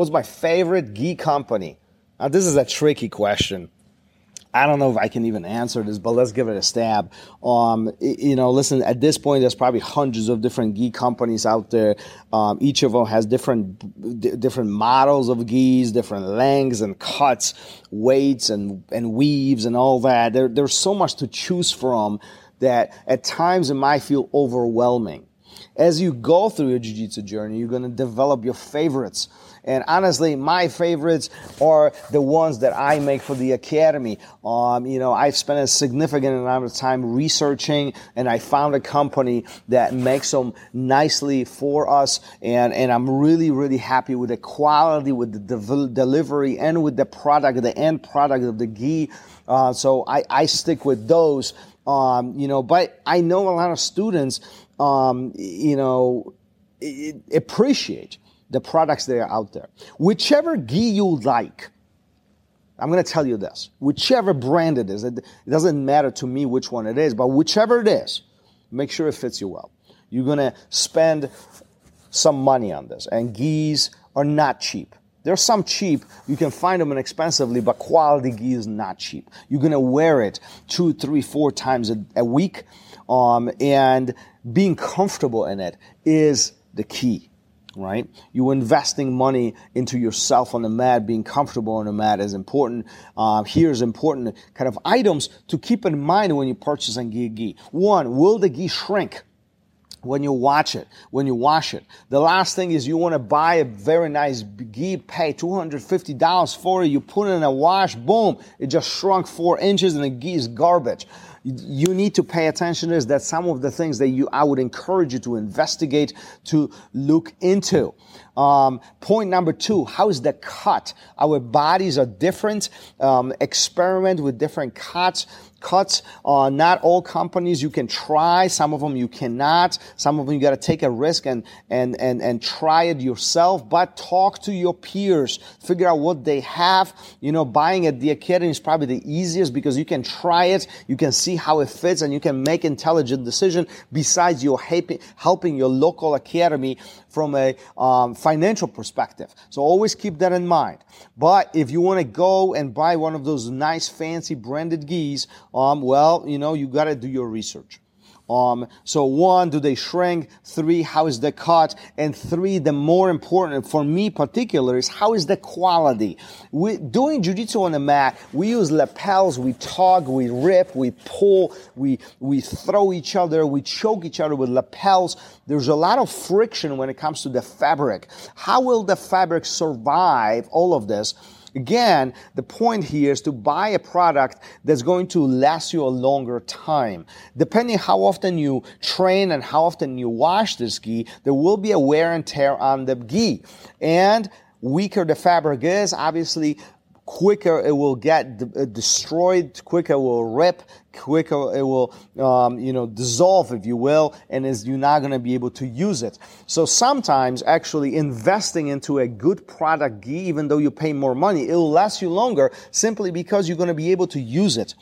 What's my favorite gi company? Now, this is a tricky question. I don't know if I can even answer this, but let's give it a stab. Um, you know, listen, at this point, there's probably hundreds of different gi companies out there. Um, each of them has different, d- different models of gis, different lengths and cuts, weights and, and weaves and all that. There, there's so much to choose from that at times it might feel overwhelming. As you go through your jiu-jitsu journey, you're going to develop your favorites. And honestly, my favorites are the ones that I make for the academy. Um, you know, I've spent a significant amount of time researching, and I found a company that makes them nicely for us. And and I'm really really happy with the quality, with the de- delivery, and with the product, the end product of the gi. Uh, so I, I stick with those. Um, you know, but I know a lot of students, um, you know, appreciate the products that are out there. Whichever gi you like, I'm going to tell you this. Whichever brand it is, it doesn't matter to me which one it is, but whichever it is, make sure it fits you well. You're going to spend some money on this. And gis are not cheap. There's some cheap. You can find them inexpensively, but quality gi is not cheap. You're to wear it two, three, four times a, a week. Um, and being comfortable in it is the key right? You're investing money into yourself on the mat, being comfortable on the mat is important. Uh, here's important kind of items to keep in mind when you purchase a gi gi. One, will the gi shrink? When you watch it, when you wash it. The last thing is you want to buy a very nice gi, pay $250 for it, you put it in a wash, boom, it just shrunk four inches and the gi is garbage you need to pay attention is that some of the things that you I would encourage you to investigate to look into. Um, point number two: How is the cut? Our bodies are different. Um, experiment with different cuts cuts. Uh, not all companies you can try. Some of them you cannot. Some of them you got to take a risk and, and, and, and try it yourself. But talk to your peers. Figure out what they have. You know, buying at the academy is probably the easiest because you can try it. You can see how it fits and you can make intelligent decision besides you're helping your local academy from a um, financial perspective. So always keep that in mind. But if you want to go and buy one of those nice fancy branded gis, um, well, you know, you got to do your research. Um, so one, do they shrink? Three, how is the cut? And three, the more important for me particular is how is the quality? We, doing jujitsu on the mat, we use lapels, we tug, we rip, we pull, we, we throw each other, we choke each other with lapels. There's a lot of friction when it comes to the fabric. How will the fabric survive all of this? Again, the point here is to buy a product that's going to last you a longer time. Depending how often you train and how often you wash this gi, there will be a wear and tear on the gi. And weaker the fabric is, obviously quicker it will get uh, destroyed, quicker it will rip, quicker it will, um, you know, dissolve, if you will, and is you're not going to be able to use it. So sometimes actually investing into a good product, even though you pay more money, it will last you longer simply because you're going to be able to use it.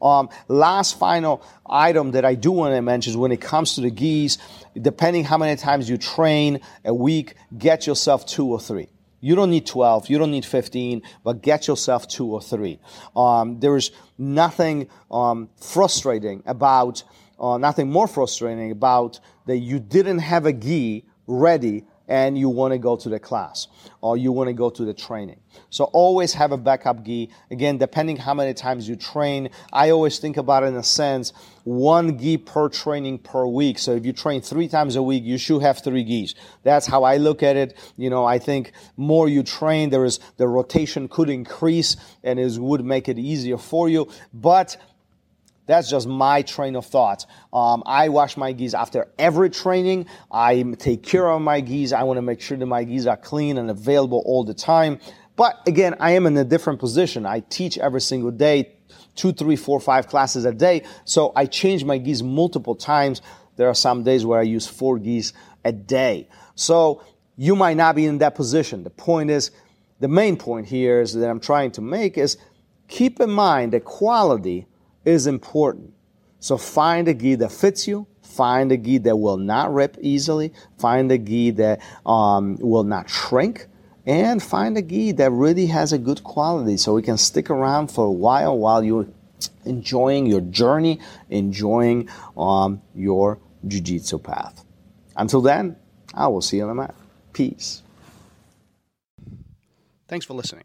Um, last final item that I do want to mention is when it comes to the gis, depending how many times you train a week, get yourself two or three. You don't need 12, you don't need 15, but get yourself two or three. Um, there's nothing um, frustrating about, uh, nothing more frustrating about that you didn't have a gi ready and you want to go to the class or you want to go to the training. So always have a backup gi. Again, depending how many times you train, I always think about it in a sense, one gi per training per week. So if you train three times a week, you should have three gis. That's how I look at it. You know, I think more you train, there is, the rotation could increase and it would make it easier for you. But that's just my train of thought. Um, I wash my gis after every training. I take care of my gis. I want to make sure that my gis are clean and available all the time. But again, I am in a different position. I teach every single day, two, three, four, five classes a day. So I change my gis multiple times. There are some days where I use four gis a day. So you might not be in that position. The point is, the main point here is that I'm trying to make is keep in mind the quality is important. So find a gi that fits you. Find a gi that will not rip easily. Find a gi that um, will not shrink. and find a gi that really has a good quality so it can stick around for a while while you're enjoying your journey, enjoying um, your jiu-jitsu path. Until then, I will see you on the mat. Peace. Thanks for listening.